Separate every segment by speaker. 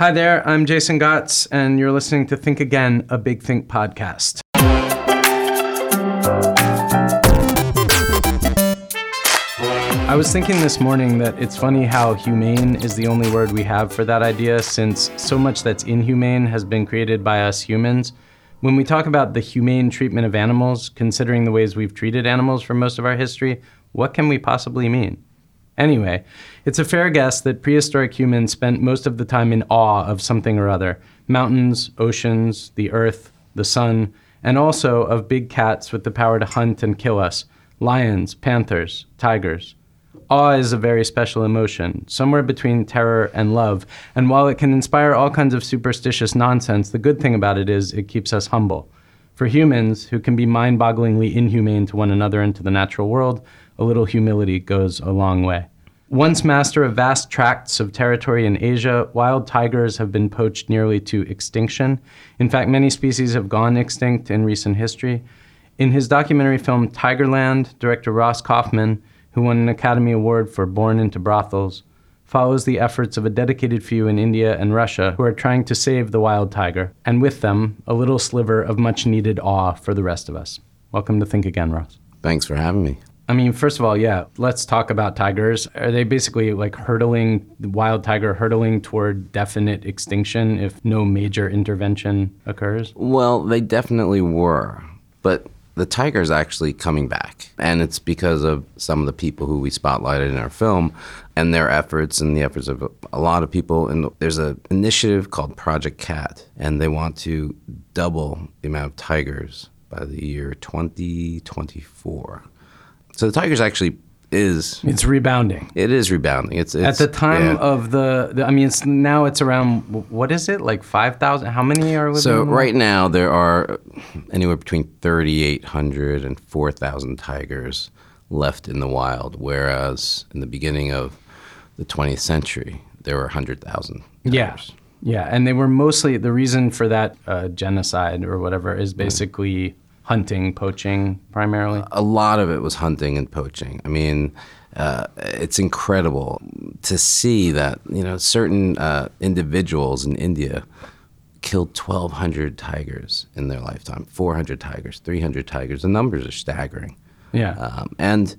Speaker 1: Hi there, I'm Jason Gots, and you're listening to Think Again, a Big Think podcast. I was thinking this morning that it's funny how humane is the only word we have for that idea, since so much that's inhumane has been created by us humans. When we talk about the humane treatment of animals, considering the ways we've treated animals for most of our history, what can we possibly mean? Anyway, it's a fair guess that prehistoric humans spent most of the time in awe of something or other mountains, oceans, the earth, the sun, and also of big cats with the power to hunt and kill us lions, panthers, tigers. Awe is a very special emotion, somewhere between terror and love, and while it can inspire all kinds of superstitious nonsense, the good thing about it is it keeps us humble. For humans, who can be mind bogglingly inhumane to one another and to the natural world, a little humility goes a long way. Once master of vast tracts of territory in Asia, wild tigers have been poached nearly to extinction. In fact, many species have gone extinct in recent history. In his documentary film Tigerland, director Ross Kauffman, who won an Academy Award for Born into Brothels, follows the efforts of a dedicated few in India and Russia who are trying to save the wild tiger, and with them, a little sliver of much needed awe for the rest of us. Welcome to Think Again, Ross.
Speaker 2: Thanks for having me.
Speaker 1: I mean, first of all, yeah, let's talk about tigers. Are they basically like hurtling, wild tiger hurtling toward definite extinction if no major intervention occurs?
Speaker 2: Well, they definitely were. But the tiger is actually coming back. And it's because of some of the people who we spotlighted in our film and their efforts and the efforts of a lot of people. And there's an initiative called Project Cat, and they want to double the amount of tigers by the year 2024. So the Tigers actually is
Speaker 1: It's rebounding.
Speaker 2: it is rebounding. It's,
Speaker 1: At the time
Speaker 2: yeah.
Speaker 1: of the, the, I mean, it's now it's around what is it like five thousand? How many are living?
Speaker 2: So right now there are anywhere between 3,800 and 4,000 tigers left in the wild, whereas in the beginning of the 20th century there were 100,000
Speaker 1: Yeah. Yeah, and they were mostly the reason for that uh, genocide or whatever is basically hunting, poaching primarily.
Speaker 2: A lot of it was hunting and poaching. I mean, uh, it's incredible to see that you know certain uh, individuals in India killed 1,200 tigers in their lifetime, 400 tigers, 300 tigers. The numbers are staggering.
Speaker 1: Yeah,
Speaker 2: Um, and,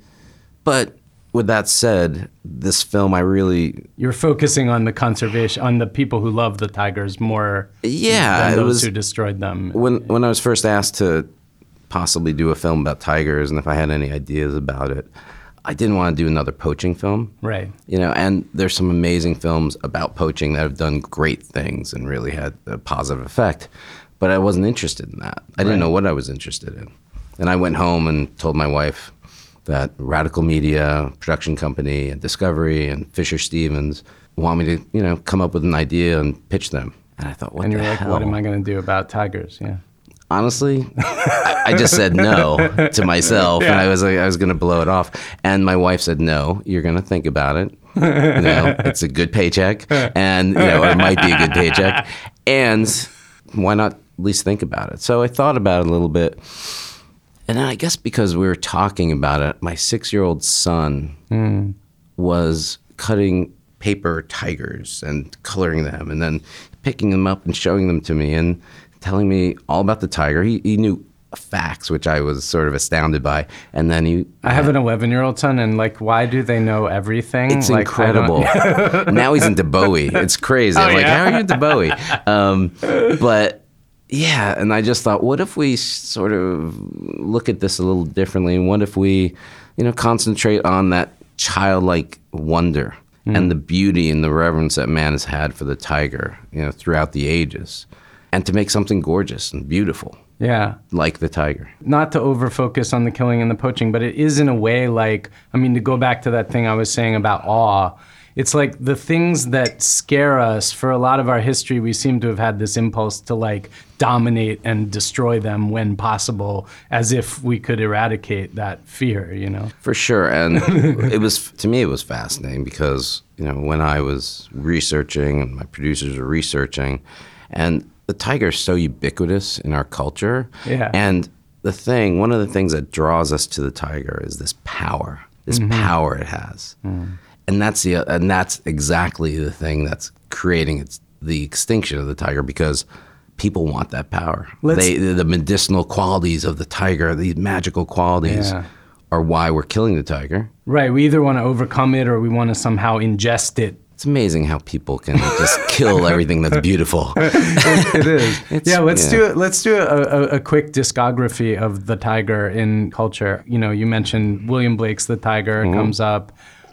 Speaker 2: but with that said, this film, I really,
Speaker 1: you're focusing on the conservation, on the people who love the tigers more
Speaker 2: yeah,
Speaker 1: than those
Speaker 2: was
Speaker 1: who destroyed them.
Speaker 2: when when I was first asked to possibly do a film about tigers, and if I had any ideas about it, I didn't want to do another poaching film.
Speaker 1: Right.
Speaker 2: You know, and there's some amazing films about poaching that have done great things and really had a positive effect. But I wasn't interested in that. I didn't
Speaker 1: Right.
Speaker 2: know what I was interested in. And I went home and told my wife that Radical Media, production company, and Discovery, and Fisher Stevens want me to, you know, come up with an idea and pitch them. And I thought, what
Speaker 1: And
Speaker 2: the
Speaker 1: you're like,
Speaker 2: hell?
Speaker 1: what am I going to do about tigers? Yeah.
Speaker 2: Honestly, I, I just said no to myself, and I was like, I was going to blow it off. And my wife said, "No, you're going to think about it. You know, it's a good paycheck, and you know, it might be a good paycheck, and why not at least think about it?" So I thought about it a little bit, and then I guess because we were talking about it, my six-year-old son hmm. was cutting paper tigers and coloring them and then picking them up and showing them to me and telling me all about the tiger. He, he knew facts, which I was sort of astounded by. And then he.
Speaker 1: I have an 11 year old son, and like, why do they know everything?
Speaker 2: It's
Speaker 1: Like,
Speaker 2: incredible. now he's into Bowie. It's crazy. I'm like,
Speaker 1: Oh, yeah?
Speaker 2: how are you into Bowie? Um, but yeah, and I just thought, what if we sort of look at this a little differently? And what if we, you know, concentrate on that childlike wonder
Speaker 1: Mm.
Speaker 2: and the beauty and the reverence that man has had for the tiger, you know, throughout the ages, and to make something gorgeous and beautiful
Speaker 1: yeah.
Speaker 2: like the tiger.
Speaker 1: not to over focus on the killing and the poaching, but it is in a way like, I mean, to go back to that thing I was saying about awe, it's like the things that scare us for a lot of our history, we seem to have had this impulse to like dominate and destroy them when possible, as if we could eradicate that fear, you know?
Speaker 2: For sure, and it was to me it was fascinating because you know when I was researching and my producers were researching, and the tiger is so ubiquitous in our culture.
Speaker 1: Yeah.
Speaker 2: And the thing, one of the things that draws us to the tiger is this power, this mm-hmm. power it has, mm. and that's the and that's exactly the thing that's creating its the extinction of the tiger because people want that power.
Speaker 1: Let's-
Speaker 2: They, the medicinal qualities of the tiger, these magical qualities,
Speaker 1: Yeah.
Speaker 2: are why we're killing the tiger.
Speaker 1: Right. We either want to overcome it or we want to somehow ingest it.
Speaker 2: It's amazing how people can just kill everything that's beautiful.
Speaker 1: it is. yeah, let's
Speaker 2: yeah.
Speaker 1: do it. Let's do a, a, a quick discography of the tiger in culture. You know, you mentioned William Blake's The Tiger
Speaker 2: Mm-hmm.
Speaker 1: comes up.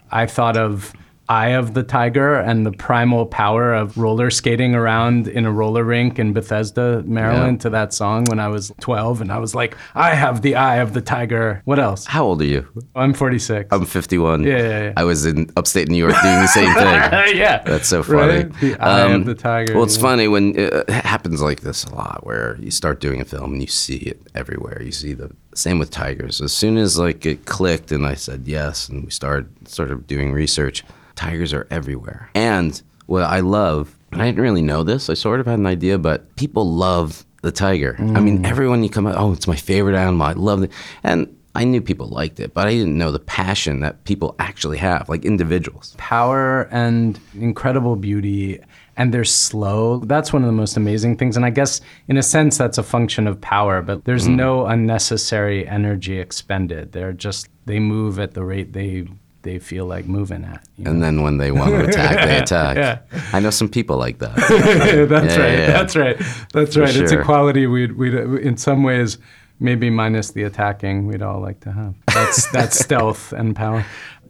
Speaker 1: I thought of Eye of the Tiger and the primal power of roller skating around in a roller rink in Bethesda, Maryland,
Speaker 2: Yeah.
Speaker 1: to that song when I was 12, and I was like, I have the eye of the tiger. What else?
Speaker 2: How old are you?
Speaker 1: I'm 46.
Speaker 2: I'm 51.
Speaker 1: Yeah, yeah, yeah.
Speaker 2: I was in upstate New York doing the same thing.
Speaker 1: yeah,
Speaker 2: That's so funny.
Speaker 1: Right? The eye of the tiger,
Speaker 2: Well, it's funny when uh, it happens like this a lot, where you start doing a film and you see it everywhere. You see the same with tigers. As soon as like it clicked and I said yes, and we started sort of doing research, tigers are everywhere. And what I love, and I didn't really know this. I sort of had an idea, but people love the tiger. I
Speaker 1: Mm.
Speaker 2: mean, everyone you come out, oh, it's my favorite animal. I love it, and. I knew people liked it, but I didn't know the passion that people actually have, like individuals.
Speaker 1: power and incredible beauty and they're slow that's one of the most amazing things and i guess in a sense that's a function of power but there's
Speaker 2: Mm.
Speaker 1: no unnecessary energy expended they're just they move at the rate they they feel like moving at you know?
Speaker 2: And then when they want to attack, they attack.
Speaker 1: Yeah.
Speaker 2: I know some people like that.
Speaker 1: that's
Speaker 2: Yeah,
Speaker 1: right
Speaker 2: yeah, yeah.
Speaker 1: that's right that's right it's a quality we'd, we'd in some ways maybe minus the attacking we'd all like to have that's that's stealth and power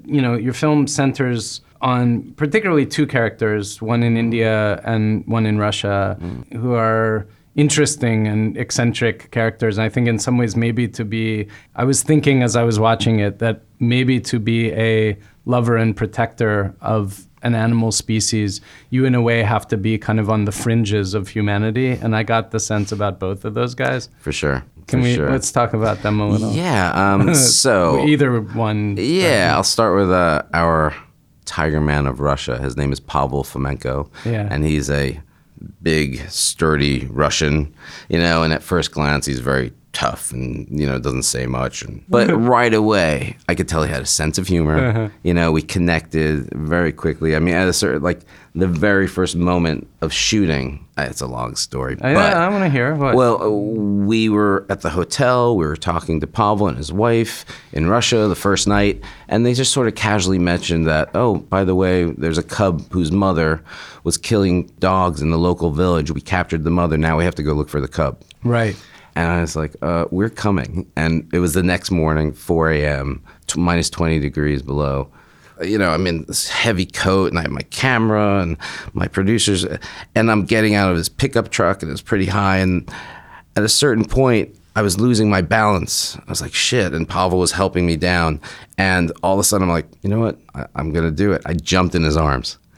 Speaker 1: you know your film centers on particularly two characters one in india and one in russia mm. who are interesting and eccentric characters and i think in some ways maybe to be i was thinking as i was watching it that maybe to be a lover and protector of an animal species, you in a way have to be kind of on the fringes of humanity. And I got the sense about both of those guys.
Speaker 2: For sure.
Speaker 1: Can
Speaker 2: for
Speaker 1: we
Speaker 2: sure.
Speaker 1: let's talk about them a little?
Speaker 2: Yeah. Um, so
Speaker 1: either one.
Speaker 2: yeah, I'll start with uh, our Tiger Man of Russia. His name is Pavel Fomenko.
Speaker 1: Yeah.
Speaker 2: And he's a big, sturdy Russian. You know, and at first glance, he's very tough and you know doesn't say much and, but right away i could tell he had a sense of humor
Speaker 1: Uh-huh.
Speaker 2: you know we connected very quickly i mean at a certain like the very first moment of shooting uh, it's a long story
Speaker 1: I,
Speaker 2: but
Speaker 1: I want to hear. What?
Speaker 2: well, uh, we were at the hotel. We were talking to Pavel and his wife in Russia the first night, and they just sort of casually mentioned that, oh, by the way, there's a cub whose mother was killing dogs in the local village. We captured the mother. Now we have to go look for the cub.
Speaker 1: right.
Speaker 2: And I was like, uh, we're coming. And it was the next morning, 4 a.m., t- minus 20 degrees below. You know, I'm in this heavy coat and I have my camera and my producers, and I'm getting out of his pickup truck and it's pretty high. And at a certain point, I was losing my balance. I was like, shit. And Pavel was helping me down. And all of a sudden, I'm like, you know what? I- I'm going to do it. I jumped in his arms.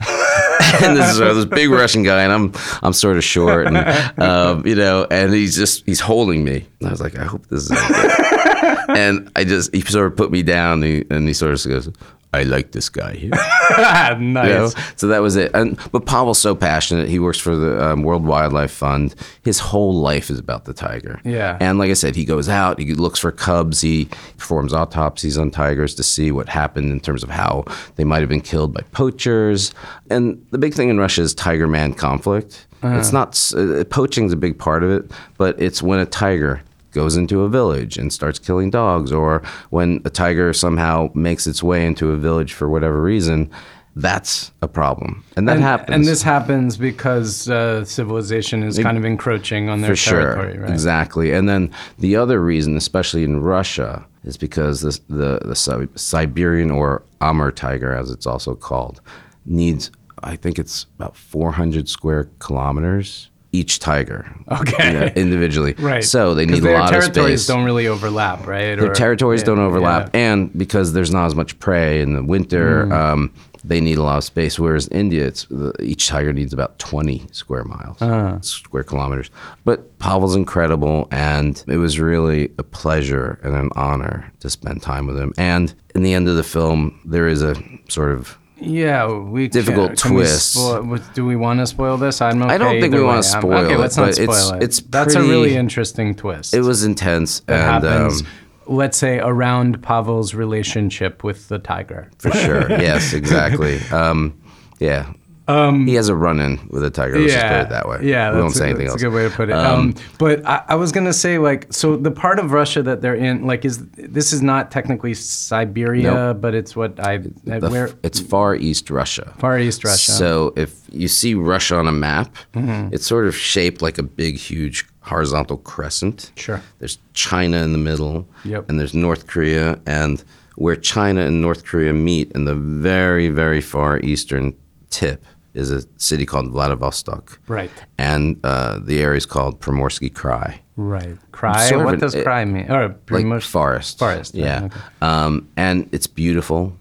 Speaker 2: and this is uh, this big Russian guy, and I'm I'm sort of short, and um, you know, and he's just he's holding me. And I was like, I hope this is okay. and I just he sort of put me down, and he, and he sort of goes, I like this guy here.
Speaker 1: nice.
Speaker 2: You know? So that was it. And but Pavel's so passionate. He works for the um, World Wildlife Fund. His whole life is about the tiger.
Speaker 1: Yeah.
Speaker 2: And like I said, he goes out. He looks for cubs. He performs autopsies on tigers to see what happened in terms of how they might have been killed by poachers. And the big thing in Russia is tiger-man conflict. It's not uh, poaching's a big part of it, but it's when a tiger goes into a village and starts killing dogs, or when a tiger somehow makes its way into a village for whatever reason, that's a problem. And that
Speaker 1: and,
Speaker 2: happens.
Speaker 1: and this happens because uh, civilization is kind of encroaching on their
Speaker 2: for sure.
Speaker 1: territory, right?
Speaker 2: Exactly. And then the other reason, especially in Russia, is because this, the, the Siberian or Amur tiger, as it's also called, needs, I think it's about 400 square kilometers each tiger.
Speaker 1: Okay.
Speaker 2: you know, individually.
Speaker 1: Right.
Speaker 2: So they need a lot of space.
Speaker 1: Their territories don't really overlap, right?
Speaker 2: Their
Speaker 1: Or-
Speaker 2: territories
Speaker 1: yeah,
Speaker 2: don't overlap,
Speaker 1: yeah.
Speaker 2: and because there's not as much prey in the winter,
Speaker 1: Mm.
Speaker 2: um, they need a lot of space. Whereas India, it's the, each tiger needs about 20 square miles,
Speaker 1: Uh-huh.
Speaker 2: square kilometers. But Pavel's incredible, and it was really a pleasure and an honor to spend time with him. And in the end of the film, there is a sort of
Speaker 1: Yeah, we
Speaker 2: Difficult
Speaker 1: can, can we
Speaker 2: twist.
Speaker 1: spoil- do we want to spoil this? I'm okay
Speaker 2: I don't think we
Speaker 1: way. I'm-
Speaker 2: spoil
Speaker 1: Okay,
Speaker 2: it,
Speaker 1: let's not spoil it.
Speaker 2: it's
Speaker 1: That's a really interesting twist.
Speaker 2: it was intense
Speaker 1: that
Speaker 2: and
Speaker 1: happens.
Speaker 2: um,
Speaker 1: let's say around Pavel's relationship with the tiger.
Speaker 2: for sure. yes, exactly. Um, yeah.
Speaker 1: Um,
Speaker 2: he has a run-in with a tiger. Let's just put it that way.
Speaker 1: Yeah,
Speaker 2: we won't
Speaker 1: that's
Speaker 2: say
Speaker 1: a,
Speaker 2: anything
Speaker 1: that's
Speaker 2: else.
Speaker 1: a good way to put it. Um, but I, I was gonna say like, so the part of Russia that they're in, like, is this is not technically Siberia,
Speaker 2: Nope.
Speaker 1: but it's what I
Speaker 2: The
Speaker 1: where
Speaker 2: it's Far East Russia.
Speaker 1: Far East Russia.
Speaker 2: So if you see Russia on a map,
Speaker 1: Mm-hmm.
Speaker 2: it's sort of shaped like a big, huge horizontal crescent.
Speaker 1: Sure.
Speaker 2: There's China in the middle,
Speaker 1: Yep.
Speaker 2: and there's North Korea, and where China and North Korea meet in the very, very far eastern tip is a city called Vladivostok.
Speaker 1: Right.
Speaker 2: And uh, the area is called Primorsky Krai.
Speaker 1: right, Krai?
Speaker 2: Sort
Speaker 1: What
Speaker 2: an-
Speaker 1: does Krai mean? Or pretty
Speaker 2: like forest.
Speaker 1: Forest, yeah,
Speaker 2: Yeah.
Speaker 1: okay.
Speaker 2: Um, and it's beautiful.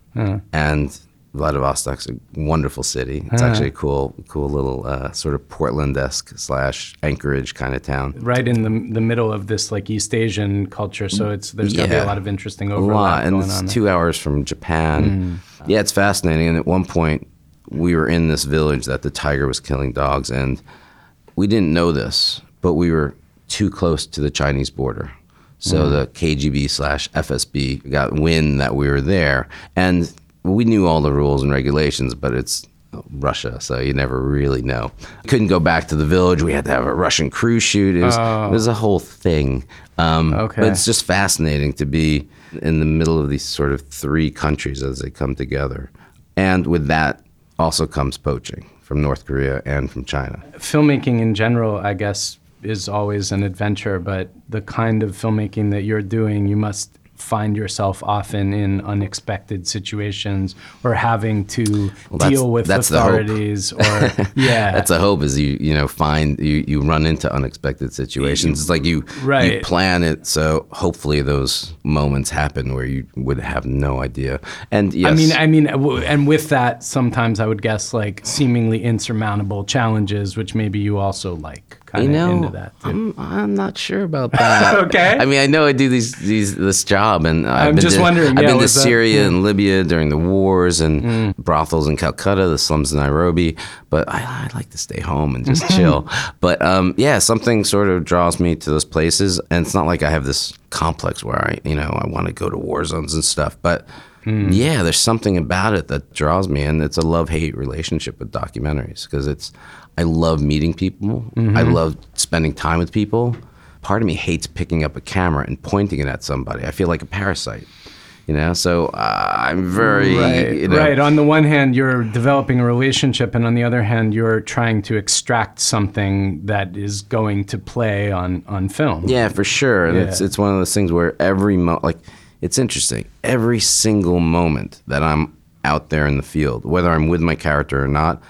Speaker 2: And Vladivostok's a wonderful city. It's actually a cool, cool little uh, sort of Portland-esque slash Anchorage kind of town.
Speaker 1: right in the the middle of this like East Asian culture. So it's there's gonna be a lot of interesting overlap.
Speaker 2: A lot, and
Speaker 1: going
Speaker 2: it's two hours from Japan. Yeah, it's fascinating. And at one point, we were in this village that the tiger was killing dogs, and we didn't know this, but we were too close to the Chinese border. So the KGB slash FSB got wind that we were there, and we knew all the rules and regulations, but it's Russia, so you never really know. Couldn't go back to the village. We had to have a Russian crew shoot. It was, it was a whole thing. Um,
Speaker 1: Okay.
Speaker 2: But it's just fascinating to be in the middle of these sort of three countries as they come together. And with that also comes poaching from North Korea and from China.
Speaker 1: filmmaking in general, I guess, is always an adventure, but the kind of filmmaking that you're doing, you must find yourself often in unexpected situations or having to
Speaker 2: that's-
Speaker 1: deal with
Speaker 2: that's the hope.
Speaker 1: authorities or yeah
Speaker 2: That's a hope is you you know find you you run into unexpected situations. It's like you you plan it so hopefully those moments happen where you would have no idea. And yes,
Speaker 1: I mean, I mean, w- and with that, sometimes I would guess like seemingly insurmountable challenges, which maybe you also like kind
Speaker 2: you
Speaker 1: of
Speaker 2: know,
Speaker 1: into that.
Speaker 2: I'm, I'm not sure about that.
Speaker 1: Okay.
Speaker 2: I mean, I know I do these these this job, and I've
Speaker 1: I'm
Speaker 2: been
Speaker 1: just
Speaker 2: to,
Speaker 1: wondering,
Speaker 2: I've
Speaker 1: yeah,
Speaker 2: been to
Speaker 1: that-
Speaker 2: Syria
Speaker 1: yeah.
Speaker 2: and Libya during the wars, and brothels in Calcutta, the slums in Nairobi. But I, I like to stay home and just chill. But um, yeah, something sort of draws me to those places, and it's not like I have this complex where I, you know, I want to go to war zones and stuff, but. Yeah, there's something about it that draws me, and it's a love-hate relationship with documentaries because it's. I love meeting people. I love spending time with people. Part of me hates picking up a camera and pointing it at somebody. I feel like a parasite, you know. So uh, I'm very,
Speaker 1: Right,
Speaker 2: you know,
Speaker 1: right. On the one hand, you're developing a relationship, and on the other hand, you're trying to extract something that is going to play on on film.
Speaker 2: Yeah, for sure. And it's it's one of those things where every mo- like it's interesting. Every single moment that I'm out there in the field, whether I'm with my character or not,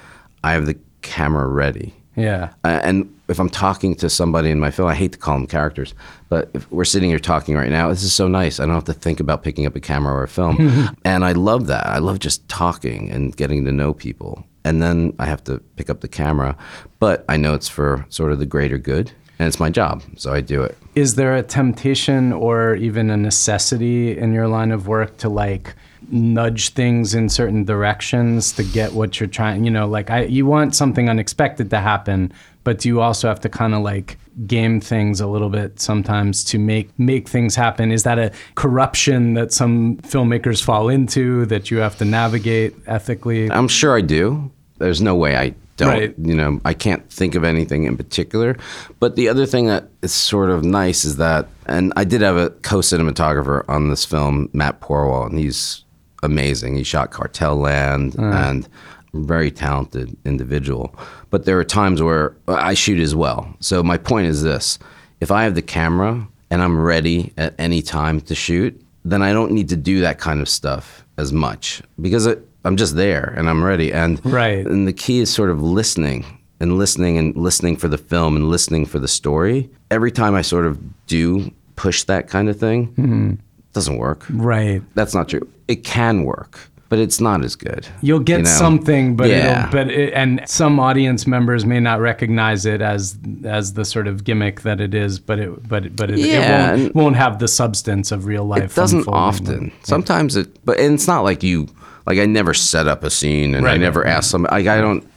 Speaker 2: I have the camera ready.
Speaker 1: yeah.
Speaker 2: Uh, and if I'm talking to somebody in my film, I hate to call them characters, but if we're sitting here talking right now, this is so nice. I don't have to think about picking up a camera or a film. and I love that. I love just talking and getting to know people. And then I have to pick up the camera, but I know it's for sort of the greater good and it's my job, so I do it.
Speaker 1: Is there a temptation or even a necessity in your line of work to like nudge things in certain directions to get what you're trying? You know, like I, you want something unexpected to happen, but do you also have to kind of like game things a little bit sometimes to make make things happen? Is that a corruption that some filmmakers fall into that you have to navigate ethically?
Speaker 2: I'm sure I do. There's no way I don't.
Speaker 1: Right.
Speaker 2: You know, I can't think of anything in particular. But the other thing that is sort of nice is that, and I did have a co-cinematographer on this film, Matt Porwoll, and he's amazing. He shot Cartel Land and very talented individual. But there are times where I shoot as well. So my point is this: if I have the camera and I'm ready at any time to shoot, then I don't need to do that kind of stuff as much because it, I'm just there and I'm ready. And
Speaker 1: Right.
Speaker 2: and the key is sort of listening and listening and listening for the film and listening for the story. Every time I sort of do push that kind of thing, it doesn't work.
Speaker 1: Right.
Speaker 2: That's not true. It can work, but it's not as good.
Speaker 1: You'll get
Speaker 2: you know?
Speaker 1: something, but
Speaker 2: Yeah.
Speaker 1: it'll, but it, and some audience members may not recognize it as as the sort of gimmick that it is, but it but but it,
Speaker 2: Yeah,
Speaker 1: it won't, won't have the substance of real life.
Speaker 2: It doesn't often. Sometimes it, but and it's not like you. Like I never set up a scene, and I never ask some. Like I don't.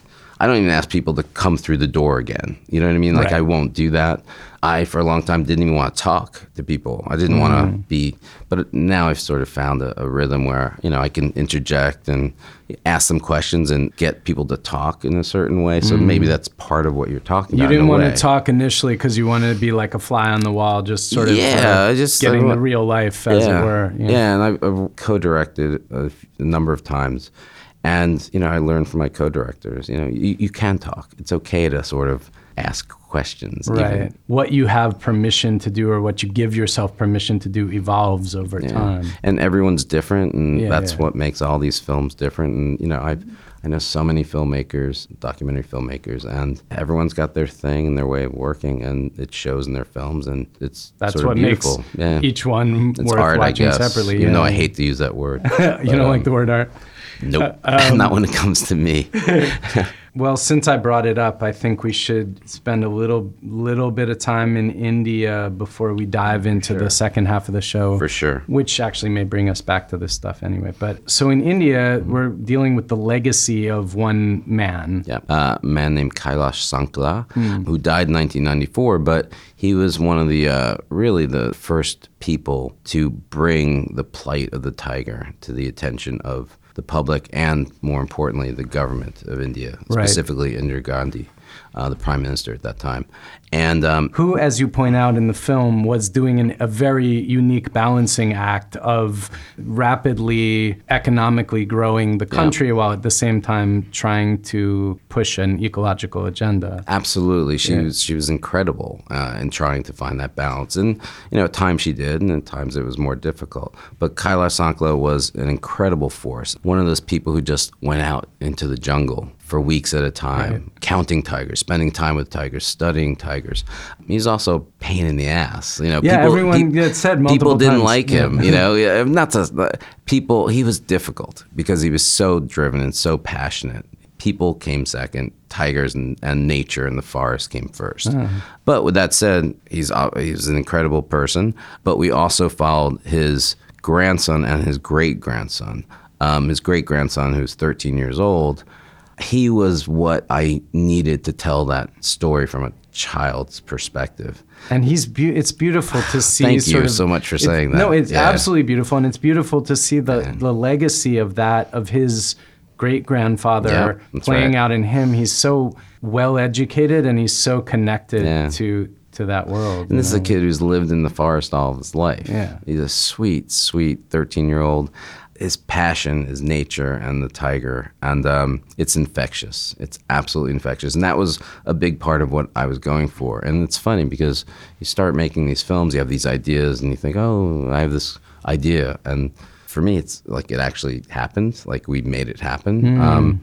Speaker 2: I don't even ask people to come through the door again. You know what I mean? Like
Speaker 1: Right.
Speaker 2: I won't do that. I for a long time didn't even want to talk to people. I didn't want to be, but now I've sort of found a, a rhythm where you know I can interject and ask them questions and get people to talk in a certain way. So maybe that's part of what you're talking
Speaker 1: You
Speaker 2: about. in
Speaker 1: didn't
Speaker 2: a
Speaker 1: want
Speaker 2: way.
Speaker 1: to talk initially because you wanted to be like a fly on the wall, just sort of
Speaker 2: Yeah,
Speaker 1: uh,
Speaker 2: just-
Speaker 1: getting the real life, as
Speaker 2: yeah.
Speaker 1: it were. you know?
Speaker 2: Yeah, and I've, I've co-directed a number of times, and you know I learned from my co-directors. You know, you, you can talk. It's okay to sort of ask questions. even-
Speaker 1: Right. What you have permission to do or what you give yourself permission to do evolves over
Speaker 2: Yeah.
Speaker 1: time.
Speaker 2: And everyone's different, and
Speaker 1: Yeah,
Speaker 2: that's
Speaker 1: yeah.
Speaker 2: what makes all these films different. And you know, I've I know so many filmmakers, documentary filmmakers, and everyone's got their thing and their way of working, and it shows in their films, and it's
Speaker 1: That's
Speaker 2: sort of
Speaker 1: what
Speaker 2: beautiful.
Speaker 1: makes
Speaker 2: yeah.
Speaker 1: each one
Speaker 2: it's
Speaker 1: worth
Speaker 2: art, I
Speaker 1: watching
Speaker 2: guess.
Speaker 1: separately.
Speaker 2: Even though I hate to use that word.
Speaker 1: you
Speaker 2: But,
Speaker 1: don't like
Speaker 2: um,
Speaker 1: the word art.
Speaker 2: Nope,
Speaker 1: um,
Speaker 2: not when it comes to me.
Speaker 1: Well, since I brought it up, I think we should spend a little little bit of time in India before we dive into the second half of the show.
Speaker 2: For sure.
Speaker 1: Which actually may bring us back to this stuff anyway. But so in India, we're dealing with the legacy of one man.
Speaker 2: Yeah, uh, a man named Kailash Sankhala,
Speaker 1: Hmm.
Speaker 2: who died in 1994, but he was one of the uh, really the first people to bring the plight of the tiger to the attention of the public and, more importantly, the government of India,
Speaker 1: Right.
Speaker 2: specifically Indira Gandhi, uh, the prime minister at that time. And um,
Speaker 1: Who, as you point out in the film, was doing an, a very unique balancing act of rapidly economically growing the country while at the same time trying to push an ecological agenda.
Speaker 2: Absolutely, she
Speaker 1: Yeah.
Speaker 2: was she was incredible uh, in trying to find that balance, and you know, at times she did, and at times it was more difficult. But Kailash Sankhala was an incredible force. One of those people who just went out into the jungle for weeks at a time,
Speaker 1: Right.
Speaker 2: counting tigers, spending time with tigers, studying tigers. He's also a pain in the ass. You know,
Speaker 1: Yeah,
Speaker 2: people,
Speaker 1: everyone had said
Speaker 2: people didn't
Speaker 1: times.
Speaker 2: like him. You know, yeah, not to people. He was difficult because he was so driven and so passionate people came second, tigers and, and nature and the forest came first. But with that said, he's uh, he's an incredible person. But we also followed his grandson and his great grandson. Um, his great grandson, who's 13 years old, he was what I needed to tell that story from a child's perspective.
Speaker 1: And he's be- it's beautiful to see.
Speaker 2: Thank you
Speaker 1: of-
Speaker 2: so much for saying that.
Speaker 1: No, it's
Speaker 2: Yeah.
Speaker 1: absolutely beautiful, and it's beautiful to see the the legacy of that of his great grandfather
Speaker 2: that's
Speaker 1: playing
Speaker 2: right.
Speaker 1: out in him. He's so well educated, and he's so connected
Speaker 2: Yeah.
Speaker 1: to to that world.
Speaker 2: And this is a kid who's lived in the forest all of his life.
Speaker 1: Yeah.
Speaker 2: He's a sweet, sweet 13 year old. His passion is nature and the tiger, and um, it's infectious. It's absolutely infectious. And that was a big part of what I was going for. And it's funny because you start making these films, you have these ideas, and you think, oh, I have this idea. And for me, it's like it actually happened. Like we made it happen. Um,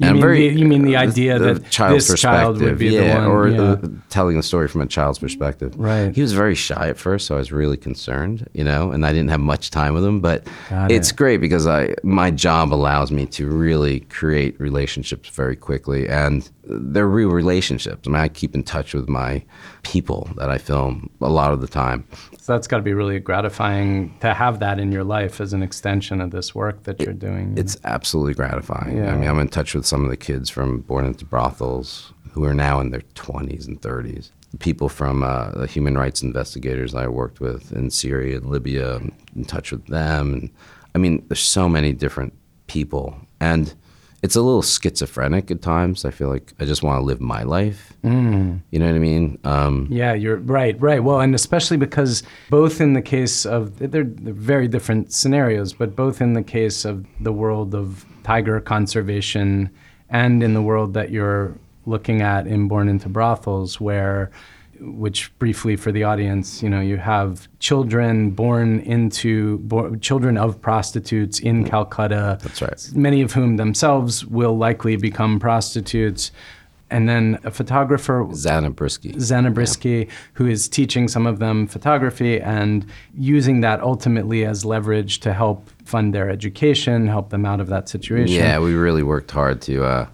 Speaker 1: You mean
Speaker 2: very-
Speaker 1: the- you mean the
Speaker 2: uh,
Speaker 1: idea
Speaker 2: the
Speaker 1: that
Speaker 2: child's
Speaker 1: this child would be the one-
Speaker 2: or
Speaker 1: yeah.
Speaker 2: telling the story from a child's perspective.
Speaker 1: Right.
Speaker 2: He was very shy at first, so I was really concerned, you know, and I didn't have much time with him. But
Speaker 1: Got
Speaker 2: it's
Speaker 1: it.
Speaker 2: great because I my job allows me to really create relationships very quickly, and they're real relationships. I mean, I keep in touch with my people that I film a lot of the time.
Speaker 1: So that's got to be really gratifying to have that in your life as an extension of this work that you're doing.
Speaker 2: It's absolutely gratifying.
Speaker 1: Yeah.
Speaker 2: I mean, I'm in touch with some of the kids from Born into Brothels who are now in their 20s and 30s. People from uh, the human rights investigators I worked with in Syria and Libya, in touch with them. And I mean, there's so many different people. And it's a little schizophrenic at times. I feel like I just want to live my life. Mm. You know what I mean? Um,
Speaker 1: Yeah, you're right, right. Well, and especially because both in the case of they're, they're very different scenarios, but both in the case of the world of tiger conservation and in the world that you're looking at in Born into Brothels, where which briefly for the audience, you know, you have children born into bo- children of prostitutes in Calcutta.
Speaker 2: That's right.
Speaker 1: Many of whom themselves will likely become prostitutes. And then a photographer
Speaker 2: Zana Briski.
Speaker 1: Zana Briski, who is teaching some of them photography and using that ultimately as leverage to help fund their education, help them out of that situation.
Speaker 2: Yeah, we really worked hard to uh,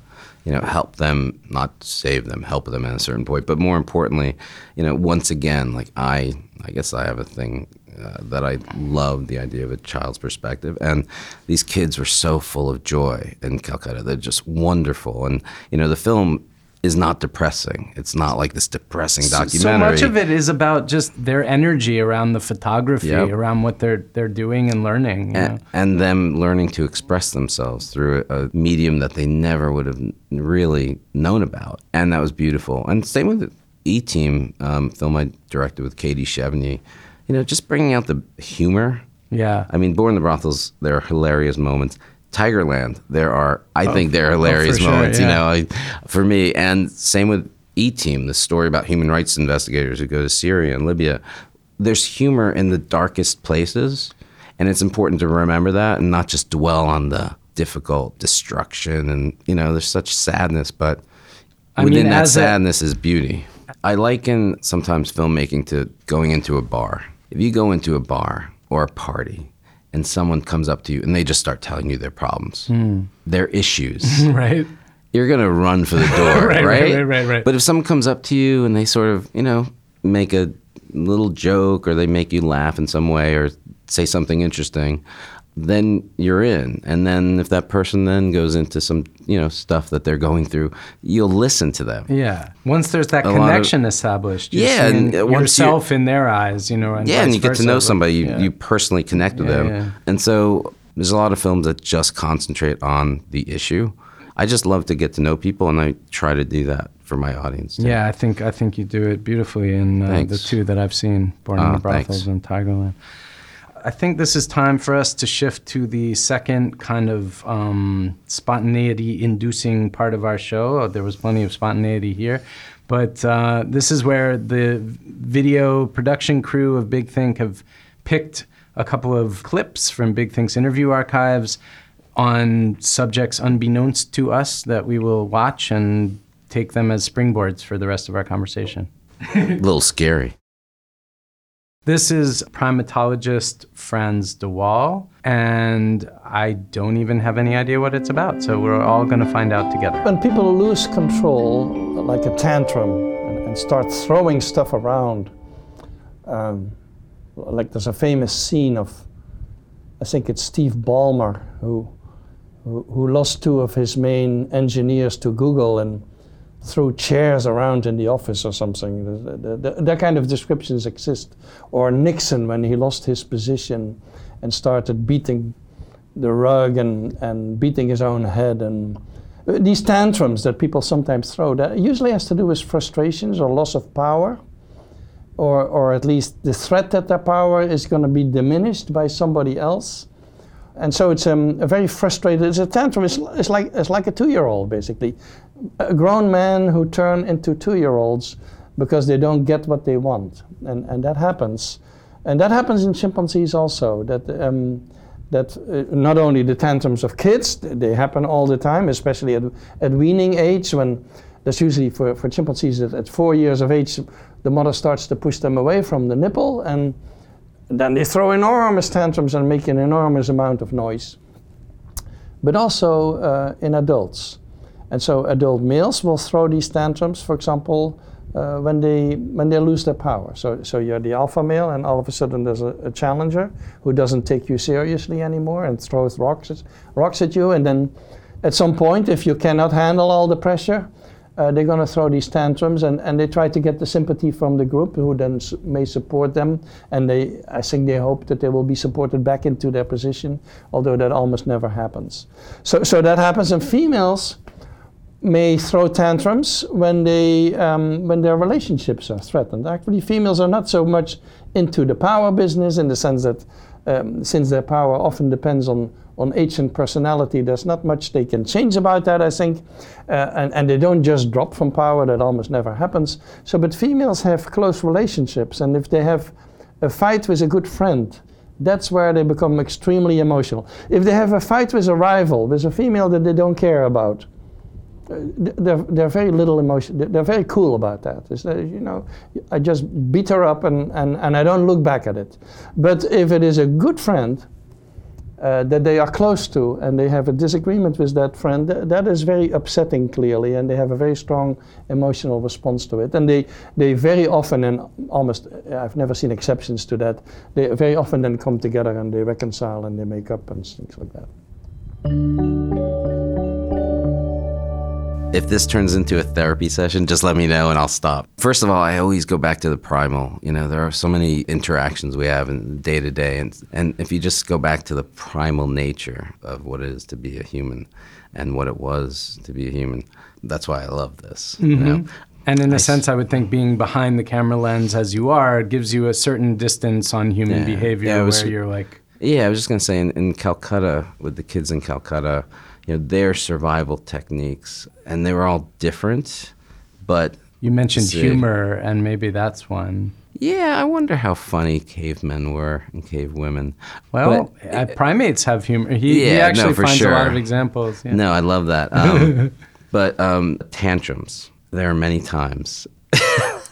Speaker 2: you know, help them, not save them, help them at a certain point. But more importantly, you know, once again, like I, I guess I have a thing uh, that I love the idea of a child's perspective. And these kids were so full of joy in Calcutta. They're just wonderful. And, you know, the film is not depressing. It's not like this depressing documentary.
Speaker 1: So much of it is about just their energy around the photography, yep. around what they're they're doing and learning,
Speaker 2: and, and, them learning to express themselves through a, medium that they never would have really known about, and that was beautiful. And same with the E Team um, film I directed with Katy Chevigny. You know, just bringing out the humor.
Speaker 1: Yeah.
Speaker 2: I mean, Born in the Brothels, there are hilarious moments. Tigerland, there are, I oh, think, there are oh, hilarious oh, moments. Sure, yeah. You know, for me, and same with E Team, the story about human rights investigators who go to Syria and Libya. There's humor in the darkest places, and it's important to remember that and not just dwell on the difficult destruction and you know there's such sadness but I within mean, that sadness a- is beauty i liken sometimes filmmaking to going into a bar if you go into a bar or a party and someone comes up to you and they just start telling you their problems, mm. their issues.
Speaker 1: right.
Speaker 2: You're to run for the door,
Speaker 1: right,
Speaker 2: right?
Speaker 1: Right, right, right, right.
Speaker 2: But if someone comes up to you and they sort of, you know, make a little joke or they make you laugh in some way or say something interesting, then you're in. And then if that person then goes into some, you know, stuff that they're going through, you'll listen to them.
Speaker 1: Yeah. Once there's that a connection of, established, yeah, and yourself in their eyes, you know.
Speaker 2: And yeah, and you get to know somebody, you, yeah. you personally connect with yeah, them. Yeah. And so there's a lot of films that just concentrate on the issue. I just love to get to know people, and I try to do that for my audience. Too.
Speaker 1: Yeah, I think I think you do it beautifully in uh, the two that I've seen, Born in the ah, Brothels and Tigerland. I think this is time for us to shift to the second kind of um, spontaneity inducing part of our show. Oh, there was plenty of spontaneity here. But uh, this is where the video production crew of Big Think have picked a couple of clips from Big Think's interview archives on subjects unbeknownst to us that we will watch and take them as springboards for the rest of our conversation.
Speaker 2: a little scary.
Speaker 1: This is primatologist Frans de Waal, and I don't even have any idea what it's about, so we're all going to find out together.
Speaker 3: When people lose control, like a tantrum, and, and start throwing stuff around, um, like there's a famous scene of, I think it's Steve Ballmer, who, who, who lost two of his main engineers to Google and threw chairs around in the office or something. The, the, the, that kind of descriptions exist. Or Nixon when he lost his position and started beating the rug and, and beating his own head and uh, these tantrums that people sometimes throw that usually has to do with frustrations or loss of power or, or at least the threat that their power is going to be diminished by somebody else and so it's um, a very frustrated. It's a tantrum. It's, it's like it's like a two-year-old basically, a grown man who turn into two-year-olds because they don't get what they want, and and that happens, and that happens in chimpanzees also. That um, that uh, not only the tantrums of kids, they happen all the time, especially at, at weaning age when that's usually for, for chimpanzees at, at four years of age, the mother starts to push them away from the nipple and then they throw enormous tantrums and make an enormous amount of noise. But also uh, in adults. And so adult males will throw these tantrums, for example, uh, when they when they lose their power. So so you're the alpha male, and all of a sudden there's a, a challenger who doesn't take you seriously anymore and throws rocks rocks at you. And then at some point, if you cannot handle all the pressure, uh, they're going to throw these tantrums and, and they try to get the sympathy from the group who then may support them. And they i think they hope that they will be supported back into their position although that almost never happens. So, so that happens and females may throw tantrums when they um, when their relationships are threatened. Actually females are not so much into the power business in the sense that um, since their power often depends on on age and personality, there's not much they can change about that, I think. Uh, and, and they don't just drop from power, that almost never happens. So, but females have close relationships, and if they have a fight with a good friend, that's where they become extremely emotional. If they have a fight with a rival, with a female that they don't care about, uh, they're, they're very little emotion. They're very cool about that. It's, uh, you know, I just beat her up and, and, and I don't look back at it. But if it is a good friend, uh, that they are close to and they have a disagreement with that friend, th- that is very upsetting clearly and they have a very strong emotional response to it. And they, they very often, and almost, I've never seen exceptions to that, they very often then come together and they reconcile and they make up and things like that.
Speaker 2: If this turns into a therapy session, just let me know and I'll stop. First of all, I always go back to the primal. You know, there are so many interactions we have in day to day, and and if you just go back to the primal nature of what it is to be a human, and what it was to be a human, that's why I love this. You mm-hmm. know?
Speaker 1: And in a
Speaker 2: I
Speaker 1: sense, I would think being behind the camera lens as you are gives you a certain distance on human
Speaker 2: Yeah.
Speaker 1: behavior
Speaker 2: Yeah, was-
Speaker 1: where you're like,
Speaker 2: Yeah, I was just gonna say in, in Calcutta with the kids in Calcutta, you know, their survival techniques, and they were all different, but
Speaker 1: you mentioned
Speaker 2: See.
Speaker 1: humor, and maybe that's one.
Speaker 2: yeah, I wonder how funny cavemen were and cave women.
Speaker 1: Well,
Speaker 2: But-
Speaker 1: uh, primates have humor. He, he
Speaker 2: Yeah, no,
Speaker 1: actually
Speaker 2: for
Speaker 1: finds a lot of examples. Yeah.
Speaker 2: No, I love that. Um, but um, tantrums, there are many times.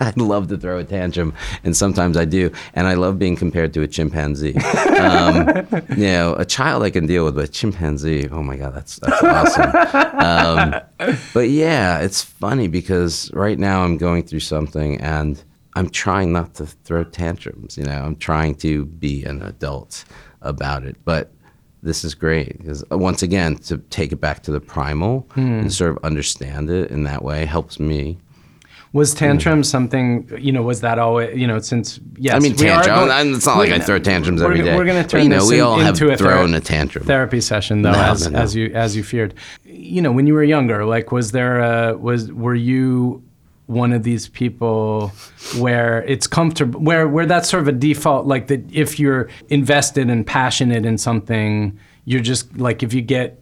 Speaker 2: I'd love to throw a tantrum, and sometimes I do. And I love being compared to a chimpanzee. Um, you know, a child I can deal with, but a chimpanzee, oh my God, that's, that's awesome. Um, but yeah, it's funny because right now I'm going through something and I'm trying not to throw tantrums. You know, I'm trying to be an adult about it. But this is great because once again, to take it back to the primal and sort of understand it in that way helps me.
Speaker 1: Was hmm. tantrum something, you know, was that always, you know, since, yes.
Speaker 2: I mean,
Speaker 1: we are
Speaker 2: tantrum.
Speaker 1: go-
Speaker 2: and it's not like I throw tantrums
Speaker 1: we're
Speaker 2: every day.
Speaker 1: We're going to
Speaker 2: But,
Speaker 1: turn
Speaker 2: you know,
Speaker 1: this
Speaker 2: we
Speaker 1: in-
Speaker 2: all have
Speaker 1: into a
Speaker 2: thrown
Speaker 1: thera-
Speaker 2: a tantrum.
Speaker 1: therapy session, though,
Speaker 2: No,
Speaker 1: as,
Speaker 2: no, no.
Speaker 1: as you as you feared. You know, when you were younger, like, was there a, was were you one of these people where it's comfortable, where where that's sort of a default, like that if you're invested and passionate in something, you're just like if you get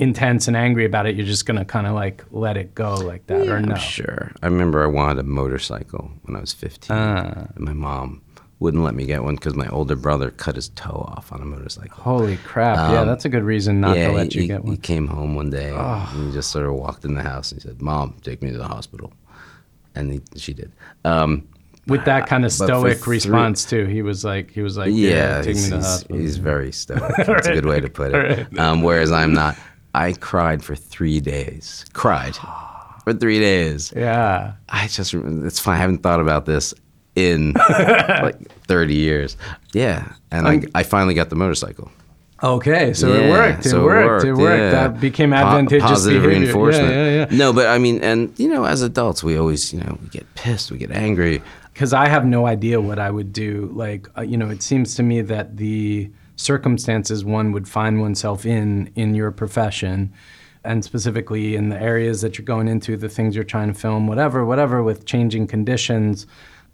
Speaker 1: intense and angry about it, you're just gonna kind of like let it go like that, or
Speaker 2: I'm
Speaker 1: no?
Speaker 2: Sure. I remember I wanted a motorcycle when I was 15.
Speaker 1: Ah.
Speaker 2: and my mom wouldn't let me get one because my older brother cut his toe off on a motorcycle.
Speaker 1: Holy crap! yeah,
Speaker 2: Um,
Speaker 1: that's a good reason not
Speaker 2: yeah,
Speaker 1: to let
Speaker 2: he,
Speaker 1: you get one.
Speaker 2: he came home one day and he just sort of walked in the house and he said, "Mom, take me to the hospital," and he, she did. Um,
Speaker 1: With that kind of stoic
Speaker 2: three-
Speaker 1: response too, he was like, he was like, yeah,
Speaker 2: yeah,
Speaker 1: take me
Speaker 2: he's,
Speaker 1: to the
Speaker 2: he's,
Speaker 1: hospital.
Speaker 2: he's very stoic. That's a good way to put it. Um, whereas I'm not. I cried for three days. Cried for three days.
Speaker 1: yeah.
Speaker 2: I just it's fine. I haven't thought about this in like 30 years. Yeah, and I, I finally got the motorcycle.
Speaker 1: Okay, so it worked. It
Speaker 2: so
Speaker 1: worked. It worked.
Speaker 2: yeah.
Speaker 1: That became
Speaker 2: Po-
Speaker 1: advantageous
Speaker 2: positive
Speaker 1: behavior.
Speaker 2: reinforcement.
Speaker 1: Yeah, yeah, yeah.
Speaker 2: No, but I mean, and you know, as adults, we always, you know, we get pissed, we get angry.
Speaker 1: Because I have no idea what I would do. Like, uh, you know, it seems to me that the circumstances one would find oneself in in your profession, and specifically in the areas that you're going into, the things you're trying to film, whatever, whatever, with changing conditions,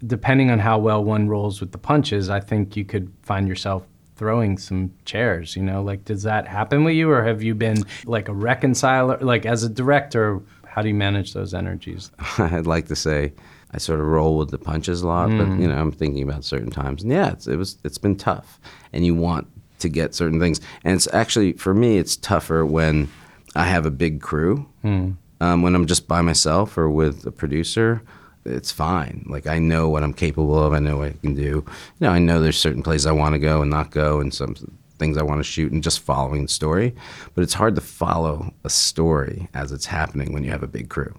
Speaker 1: depending on how well one rolls with the punches, I think you could find yourself throwing some chairs you know like does that happen with you or have you been like a reconciler like as a director how do you manage those energies
Speaker 2: I'd like to say I sort of roll with the punches a lot,
Speaker 1: Mm.
Speaker 2: but you know, I'm thinking about certain times. And yeah, it's, it was it's been tough, and you want to get certain things, and it's actually for me it's tougher when I have a big crew.
Speaker 1: Mm.
Speaker 2: Um, when I'm just by myself or with a producer, it's fine. Like I know what I'm capable of. I know what I can do. You know, I know there's certain places I want to go and not go, and some things I want to shoot, and just following the story. But it's hard to follow a story as it's happening when you have a big crew.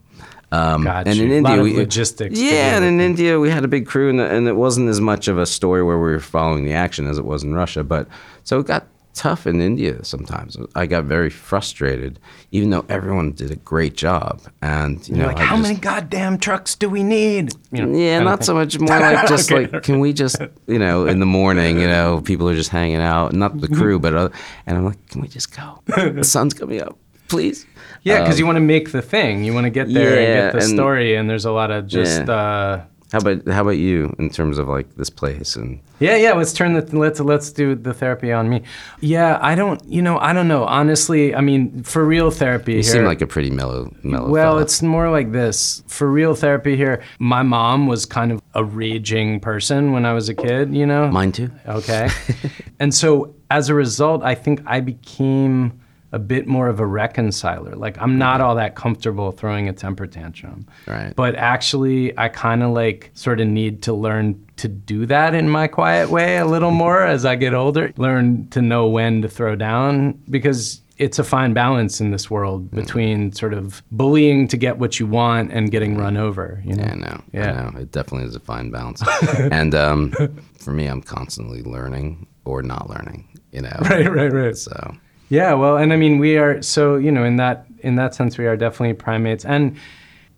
Speaker 2: Um,
Speaker 1: Got
Speaker 2: and in
Speaker 1: A
Speaker 2: India,
Speaker 1: lot of
Speaker 2: we,
Speaker 1: logistics
Speaker 2: Yeah, and in. India we had a big crew, and, and it wasn't as much of a story where we were following the action as it was in Russia. But so it got tough in India sometimes. I got very frustrated, even though everyone did a great job. And you
Speaker 1: You're
Speaker 2: know,
Speaker 1: like
Speaker 2: I
Speaker 1: how
Speaker 2: just-
Speaker 1: many goddamn trucks do we need you know,
Speaker 2: yeah, not so much. More like just like, can we just, you know, in the morning, you know, people are just hanging out, not the crew, but other, and I'm like, can we just go? The sun's coming up, please.
Speaker 1: Yeah, because
Speaker 2: Um,
Speaker 1: you want to make the thing. You want to get there and get the
Speaker 2: and-
Speaker 1: story, and there's a lot of just.
Speaker 2: Yeah.
Speaker 1: Uh,
Speaker 2: How about how about you in terms of like this place and
Speaker 1: yeah, yeah. Let's turn the let's let's do the therapy on me. Yeah, I don't. You know, I don't know. Honestly, I mean, for real therapy
Speaker 2: you
Speaker 1: here.
Speaker 2: seem like a pretty mellow mellow.
Speaker 1: well,
Speaker 2: fella.
Speaker 1: it's more like this. For real therapy here, my mom was kind of a raging person when I was a kid. You know,
Speaker 2: mine too.
Speaker 1: Okay. and so as a result, I think I became a bit more of a reconciler. Like I'm not all that comfortable throwing a temper tantrum.
Speaker 2: Right.
Speaker 1: But actually I kind of like sort of need to learn to do that in my quiet way a little more as I get older. Learn to know when to throw down because it's a fine balance in this world between sort of bullying to get what you want and getting run over, you know.
Speaker 2: Yeah, I know.
Speaker 1: Yeah.
Speaker 2: I know. It definitely is a fine balance. and um, for me, I'm constantly learning or not learning. You know.
Speaker 1: Right, right, right.
Speaker 2: So
Speaker 1: Yeah, well, and I mean, we are so you know in that in that sense we are definitely primates, and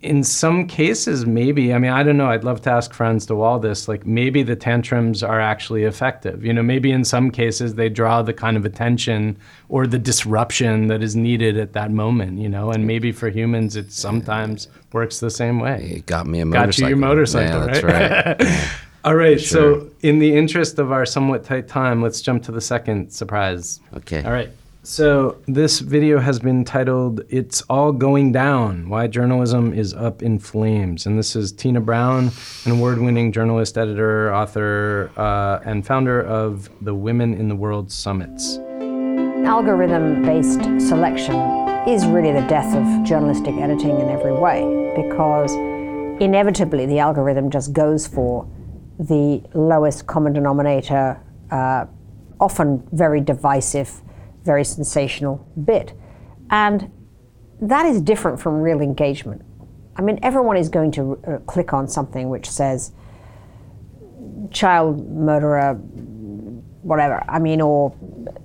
Speaker 1: in some cases maybe I mean I don't know. I'd love to ask Frans de Waal this. Like maybe the tantrums are actually effective. You know, maybe in some cases they draw the kind of attention or the disruption that is needed at that moment. You know, and maybe for humans it sometimes works the same way.
Speaker 2: it got me a motorcycle.
Speaker 1: Got you your motorcycle,
Speaker 2: Yeah, that's
Speaker 1: right?
Speaker 2: right.
Speaker 1: All right,
Speaker 2: Sure.
Speaker 1: so in the interest of our somewhat tight time, let's jump to the second surprise.
Speaker 2: Okay.
Speaker 1: All right. So this video has been titled "It's All Going Down: Why Journalism Is Up in Flames," and this is Tina Brown, an award-winning journalist, editor, author, uh, and founder of the Women in the World Summits.
Speaker 4: Algorithm based selection is really the death of journalistic editing in every way because inevitably the algorithm just goes for the lowest common denominator, uh, often very divisive, very sensational bit. And that is different from real engagement. I mean, everyone is going to uh, click on something which says child murderer, whatever. I mean, or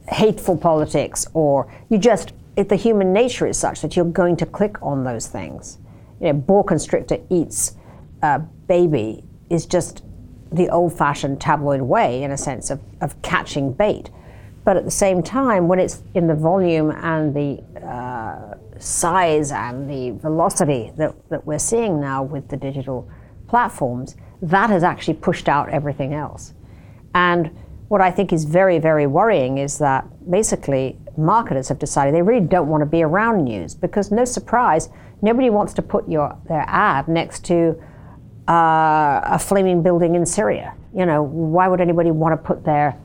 Speaker 4: hateful politics, or you just, if the human nature is such that you're going to click on those things. You know, boa constrictor eats a baby is just the old fashioned tabloid way, in a sense, of, of catching bait. But at the same time, when it's in the volume and the uh, size and the velocity that, that we're seeing now with the digital platforms, that has actually pushed out everything else. And what I think is very, very worrying is that basically marketers have decided they really don't want to be around news because, no surprise, nobody wants to put your, their ad next to uh, a flaming building in Syria. You know, why would anybody want to put their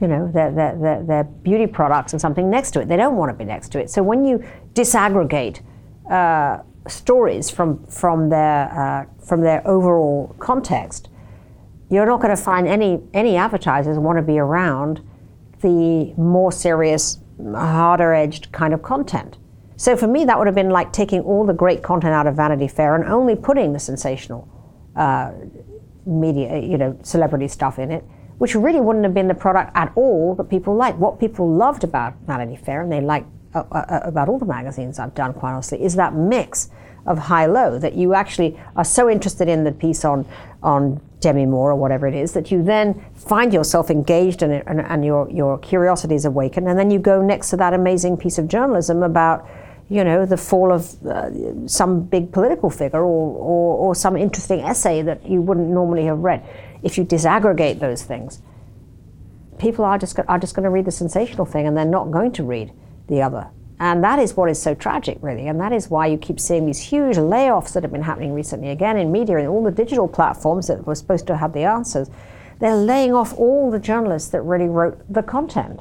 Speaker 4: you know, their, their, their, their beauty products and something next to it. They don't want to be next to it. So when you disaggregate uh, stories from, from, their, uh, from their overall context, you're not going to find any, any advertisers want to be around the more serious, harder edged kind of content. So for me, that would have been like taking all the great content out of Vanity Fair and only putting the sensational uh, media, you know, celebrity stuff in it which really wouldn't have been the product at all that people liked. What people loved about Vanity Fair, and they like uh, uh, about all the magazines I've done, quite honestly, is that mix of high-low that you actually are so interested in the piece on on Demi Moore or whatever it is that you then find yourself engaged in it and, and your your curiosity is awakened, and then you go next to that amazing piece of journalism about you know, the fall of uh, some big political figure or, or, or some interesting essay that you wouldn't normally have read. If you disaggregate those things, people are just, are just going to read the sensational thing and they're not going to read the other. And that is what is so tragic, really. And that is why you keep seeing these huge layoffs that have been happening recently, again in media and all the digital platforms that were supposed to have the answers. They're laying off all the journalists that really wrote the content,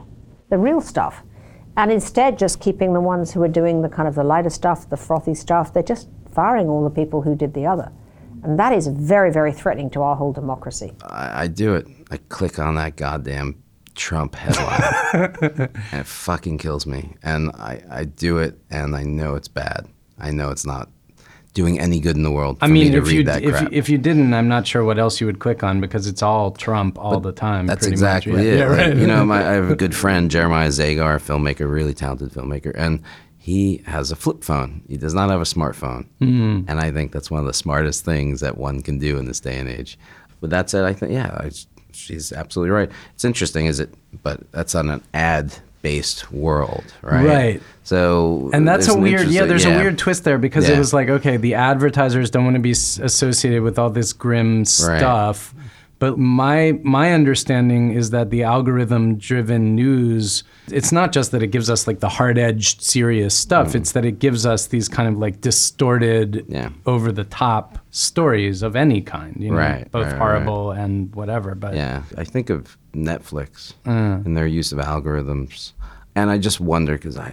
Speaker 4: the real stuff and instead just keeping the ones who are doing the kind of the lighter stuff, the frothy stuff. They're just firing all the people who did the other. And that is very, very threatening to our whole democracy.
Speaker 2: I, I do it. I click on that goddamn Trump headline, and it fucking kills me. And I, I do it, and I know it's bad. I know it's not doing any good in the world for
Speaker 1: I mean,
Speaker 2: me to
Speaker 1: if
Speaker 2: read
Speaker 1: you
Speaker 2: that
Speaker 1: if
Speaker 2: crap.
Speaker 1: you, if you didn't, I'm not sure what else you would click on because it's all Trump all the time.
Speaker 2: That's exactly
Speaker 1: much.
Speaker 2: it.
Speaker 1: Yeah,
Speaker 2: Like,
Speaker 1: right.
Speaker 2: you know, my, I have a good friend, Jeremiah Zagar, filmmaker, really talented filmmaker, and he has a flip phone. He does not have a smartphone,
Speaker 1: Mm-hmm.
Speaker 2: and I think that's one of the smartest things that one can do in this day and age. With that said, I think yeah, I, she's absolutely right. It's interesting, is it? But that's on an ad-based world, right?
Speaker 1: Right.
Speaker 2: So
Speaker 1: and that's a weird, yeah. There's a weird twist there because it was like, okay, the advertisers don't want to be associated with all this grim stuff, but my my understanding is that the algorithm-driven news, it's not just that it gives us like the hard-edged, serious stuff.
Speaker 2: Mm.
Speaker 1: It's that it gives us these kind of like distorted,
Speaker 2: Yeah.
Speaker 1: over-the-top stories of any kind, you know,
Speaker 2: Right,
Speaker 1: both
Speaker 2: right, right.
Speaker 1: horrible and whatever. But
Speaker 2: Yeah, I think of Netflix
Speaker 1: Uh.
Speaker 2: and their use of algorithms. and I just wonder because I,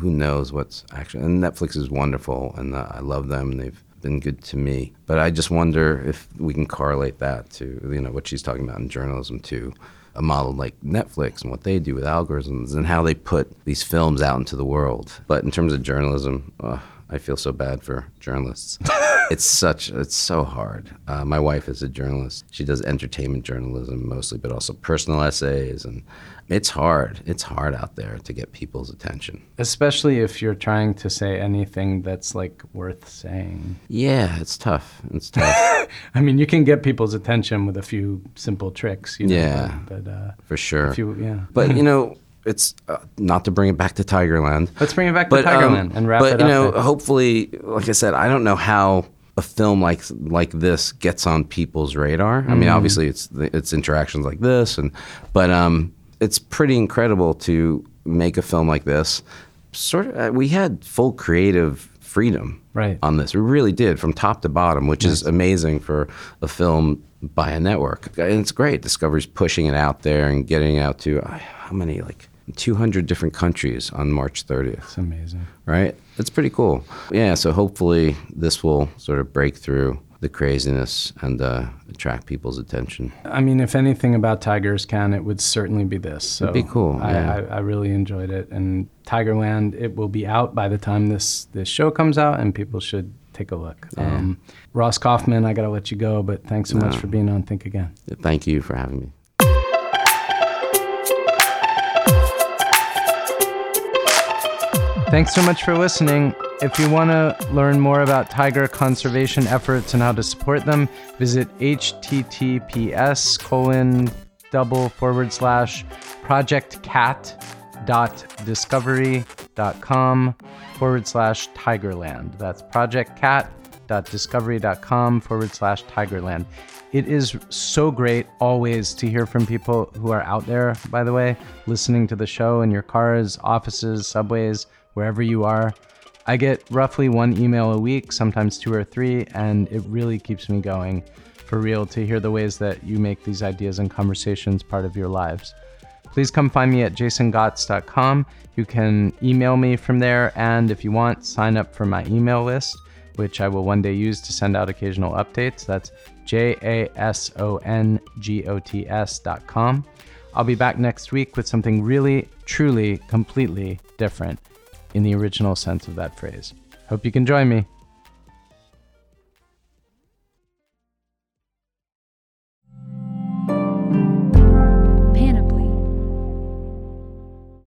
Speaker 2: who knows what's actually. And Netflix is wonderful, and uh, I love them. And they've been good to me. But I just wonder if we can correlate that to you know what she's talking about in journalism to a model like Netflix and what they do with algorithms and how they put these films out into the world. But in terms of journalism, uh, I feel so bad for journalists. it's such it's so hard. Uh, my wife is a journalist. She does entertainment journalism mostly, but also personal essays, and it's hard. It's hard out there to get people's attention.
Speaker 1: Especially if you're trying to say anything that's like worth saying.
Speaker 2: Yeah, it's tough. It's tough.
Speaker 1: I mean, you can get people's attention with a few simple tricks. You know,
Speaker 2: Yeah.
Speaker 1: But, but uh,
Speaker 2: for sure.
Speaker 1: you, yeah.
Speaker 2: But you know, it's uh, not to bring it back to Tigerland.
Speaker 1: Let's bring it back to
Speaker 2: but, um,
Speaker 1: Tigerland and wrap
Speaker 2: but
Speaker 1: it
Speaker 2: you
Speaker 1: up.
Speaker 2: know,
Speaker 1: there.
Speaker 2: hopefully, like I said, I don't know how a film like like this gets on people's radar. I mean,
Speaker 1: Mm-hmm.
Speaker 2: obviously, it's it's interactions like this, and but um, it's pretty incredible to make a film like this. Sort of, uh, we had full creative freedom
Speaker 1: Right.
Speaker 2: on this. We really did, from top to bottom, which is amazing for a film by a network. And it's great. Discovery's pushing it out there and getting it out to uh, how many like 200 different countries on March 30th
Speaker 1: It's amazing.
Speaker 2: right? It's pretty cool. Yeah, so hopefully this will sort of break through the craziness and uh, attract people's attention.
Speaker 1: I mean, if anything about Tigers can, it would certainly be this. So
Speaker 2: It'd be cool,
Speaker 1: I,
Speaker 2: yeah.
Speaker 1: I, I really enjoyed it. And Tigerland, it will be out by the time this this show comes out, and people should take a look. Um, Ross Kauffman, I got to let you go, but thanks so much for being on Think Again.
Speaker 2: Thank you for having me.
Speaker 1: Thanks so much for listening. If you want to learn more about tiger conservation efforts and how to support them, visit https colon double forward slash projectcat.discovery.com forward slash tigerland. That's projectcat.discovery.com forward slash tigerland. It is so great always to hear from people who are out there, by the way, listening to the show in your cars, offices, subways, wherever you are. I get roughly one email a week, sometimes two or three, and it really keeps me going for real to hear the ways that you make these ideas and conversations part of your lives. Please come find me at jasongots.com. You can email me from there, and if you want, sign up for my email list, which I will one day use to send out occasional updates. That's J A S O N G O T S.com. I'll be back next week with something really, truly, completely different in the original sense of that phrase. Hope you can join me.